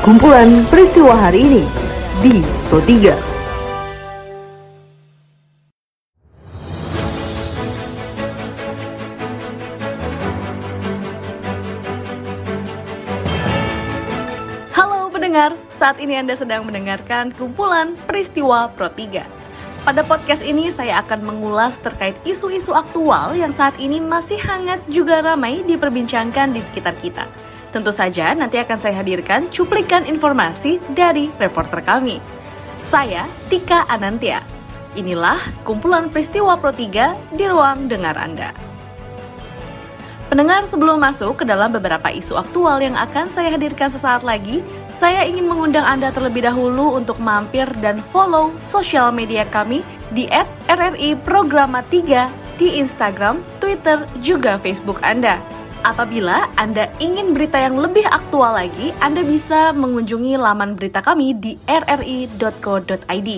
Kumpulan peristiwa hari ini di Pro 3. pendengar, saat ini Anda sedang mendengarkan kumpulan peristiwa Pro 3. Pada podcast ini saya akan mengulas terkait isu-isu aktual yang saat ini masih hangat juga ramai diperbincangkan di sekitar kita. Tentu saja nanti akan saya hadirkan cuplikan informasi dari reporter kami. Saya Tika Anantia. Inilah kumpulan peristiwa Pro 3 di ruang dengar Anda. Pendengar sebelum masuk ke dalam beberapa isu aktual yang akan saya hadirkan sesaat lagi, saya ingin mengundang Anda terlebih dahulu untuk mampir dan follow sosial media kami di @rri Programa 3 di Instagram, Twitter, juga Facebook Anda. Apabila Anda ingin berita yang lebih aktual lagi, Anda bisa mengunjungi laman berita kami di rri.co.id.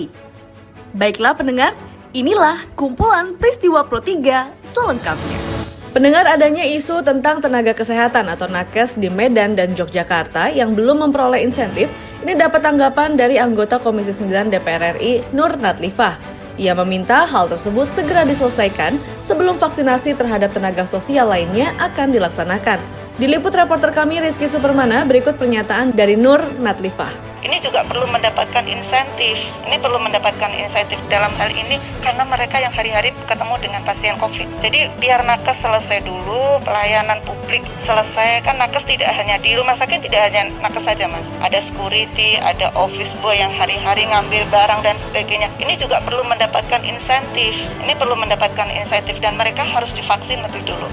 Baiklah pendengar, inilah kumpulan peristiwa Pro 3 selengkapnya. Pendengar adanya isu tentang tenaga kesehatan atau nakes di Medan dan Yogyakarta yang belum memperoleh insentif, ini dapat tanggapan dari anggota Komisi 9 DPR RI Nur Natlifah. Ia meminta hal tersebut segera diselesaikan sebelum vaksinasi terhadap tenaga sosial lainnya akan dilaksanakan. Diliput reporter kami Rizky Supermana, berikut pernyataan dari Nur Natlifah ini juga perlu mendapatkan insentif. Ini perlu mendapatkan insentif dalam hal ini karena mereka yang hari-hari ketemu dengan pasien COVID. Jadi biar nakes selesai dulu, pelayanan publik selesai. Kan nakes tidak hanya di rumah sakit, tidak hanya nakes saja mas. Ada security, ada office boy yang hari-hari ngambil barang dan sebagainya. Ini juga perlu mendapatkan insentif. Ini perlu mendapatkan insentif dan mereka harus divaksin lebih dulu.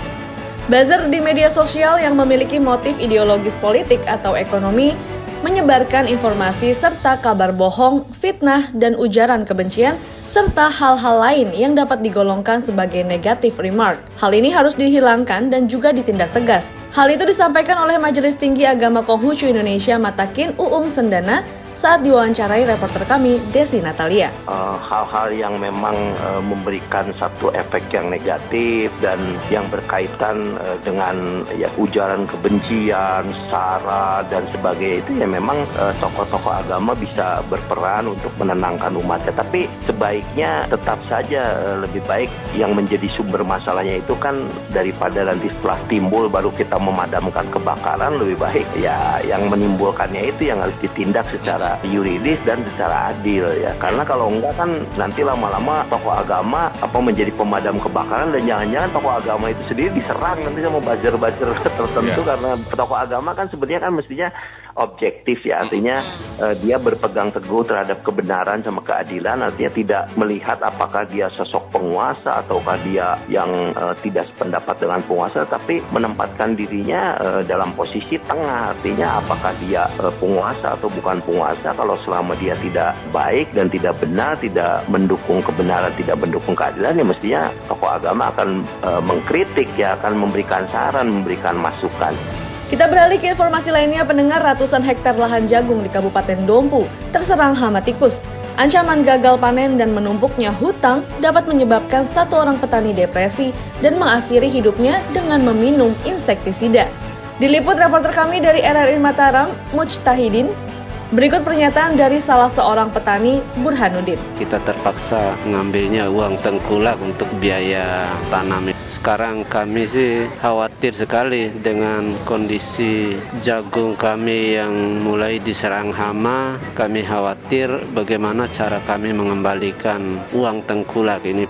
Buzzer di media sosial yang memiliki motif ideologis politik atau ekonomi menyebarkan informasi serta kabar bohong, fitnah, dan ujaran kebencian, serta hal-hal lain yang dapat digolongkan sebagai negatif remark. Hal ini harus dihilangkan dan juga ditindak tegas. Hal itu disampaikan oleh Majelis Tinggi Agama Konghucu Indonesia Matakin Uung Sendana saat diwawancarai reporter kami Desi Natalia. Eh, hal-hal uh, yang memang uh, memberikan satu efek yang negatif dan yang berkaitan uh, dengan ya ujaran kebencian, sara dan sebagainya itu ya memang tokoh-tokoh agama bisa berperan untuk menenangkan umatnya. Tapi sebaiknya tetap saja uh, lebih baik yang menjadi sumber masalahnya itu kan daripada nanti setelah timbul baru kita memadamkan kebakaran lebih baik ya yang menimbulkannya itu yang harus ditindak secara secara yuridis dan secara adil ya karena kalau enggak kan nanti lama-lama tokoh agama apa menjadi pemadam kebakaran dan jangan-jangan tokoh agama itu sendiri diserang nanti sama buzzer-buzzer tertentu yeah. karena tokoh agama kan sebenarnya kan mestinya objektif ya. Artinya uh, dia berpegang teguh terhadap kebenaran sama keadilan. Artinya tidak melihat apakah dia sosok penguasa ataukah dia yang uh, tidak sependapat dengan penguasa tapi menempatkan dirinya uh, dalam posisi tengah. Artinya apakah dia uh, penguasa atau bukan penguasa. Kalau selama dia tidak baik dan tidak benar, tidak mendukung kebenaran, tidak mendukung keadilan, ya mestinya tokoh agama akan e, mengkritik, ya akan memberikan saran, memberikan masukan. Kita beralih ke informasi lainnya, pendengar ratusan hektar lahan jagung di Kabupaten Dompu terserang hama tikus. Ancaman gagal panen dan menumpuknya hutang dapat menyebabkan satu orang petani depresi dan mengakhiri hidupnya dengan meminum insektisida. Diliput reporter kami dari RRI Mataram, Mujtahidin, Berikut pernyataan dari salah seorang petani, Burhanuddin. Kita terpaksa mengambilnya uang tengkulak untuk biaya tanam. Sekarang kami sih khawatir sekali dengan kondisi jagung kami yang mulai diserang hama. Kami khawatir bagaimana cara kami mengembalikan uang tengkulak ini.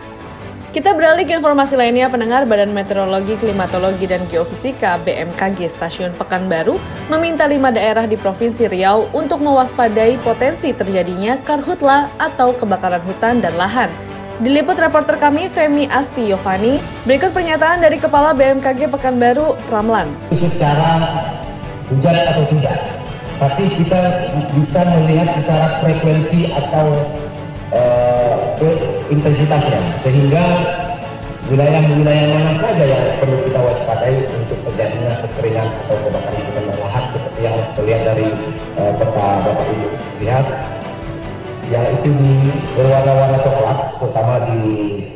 Kita beralih ke informasi lainnya, pendengar Badan Meteorologi, Klimatologi, dan Geofisika BMKG Stasiun Pekanbaru meminta lima daerah di Provinsi Riau untuk mewaspadai potensi terjadinya karhutla atau kebakaran hutan dan lahan. Diliput reporter kami Femi Asti Yovani, berikut pernyataan dari Kepala BMKG Pekanbaru, Ramlan. Secara hujan atau tidak, tapi kita bisa melihat secara frekuensi atau uh, intensitasnya sehingga wilayah-wilayah mana saja yang perlu kita waspadai untuk terjadinya kekeringan atau kebakaran hutan dan lahan seperti yang terlihat dari uh, peta Bapak Ibu lihat yang itu di berwarna-warna coklat terutama di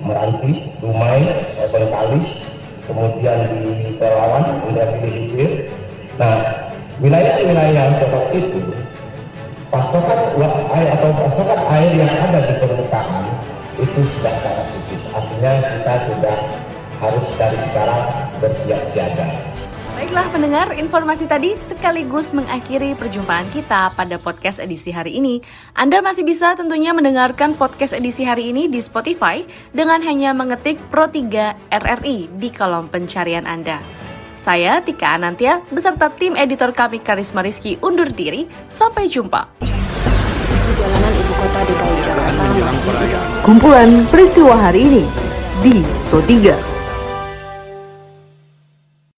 Meranti, Dumai, Bengkalis, kemudian di Pelawan, Indah Hilir. Nah, wilayah-wilayah untuk itu pasokan air atau pasokan air yang ada di permukaan itu sudah sangat tipis. Artinya kita sudah harus dari sekarang bersiap siaga. Baiklah pendengar, informasi tadi sekaligus mengakhiri perjumpaan kita pada podcast edisi hari ini. Anda masih bisa tentunya mendengarkan podcast edisi hari ini di Spotify dengan hanya mengetik Pro 3 RRI di kolom pencarian Anda. Saya Tika Anantia beserta tim editor kami Karisma Rizky undur diri. Sampai jumpa. Jalanan ibu kota DKI Jakarta masih Kumpulan peristiwa hari ini di Pro 3.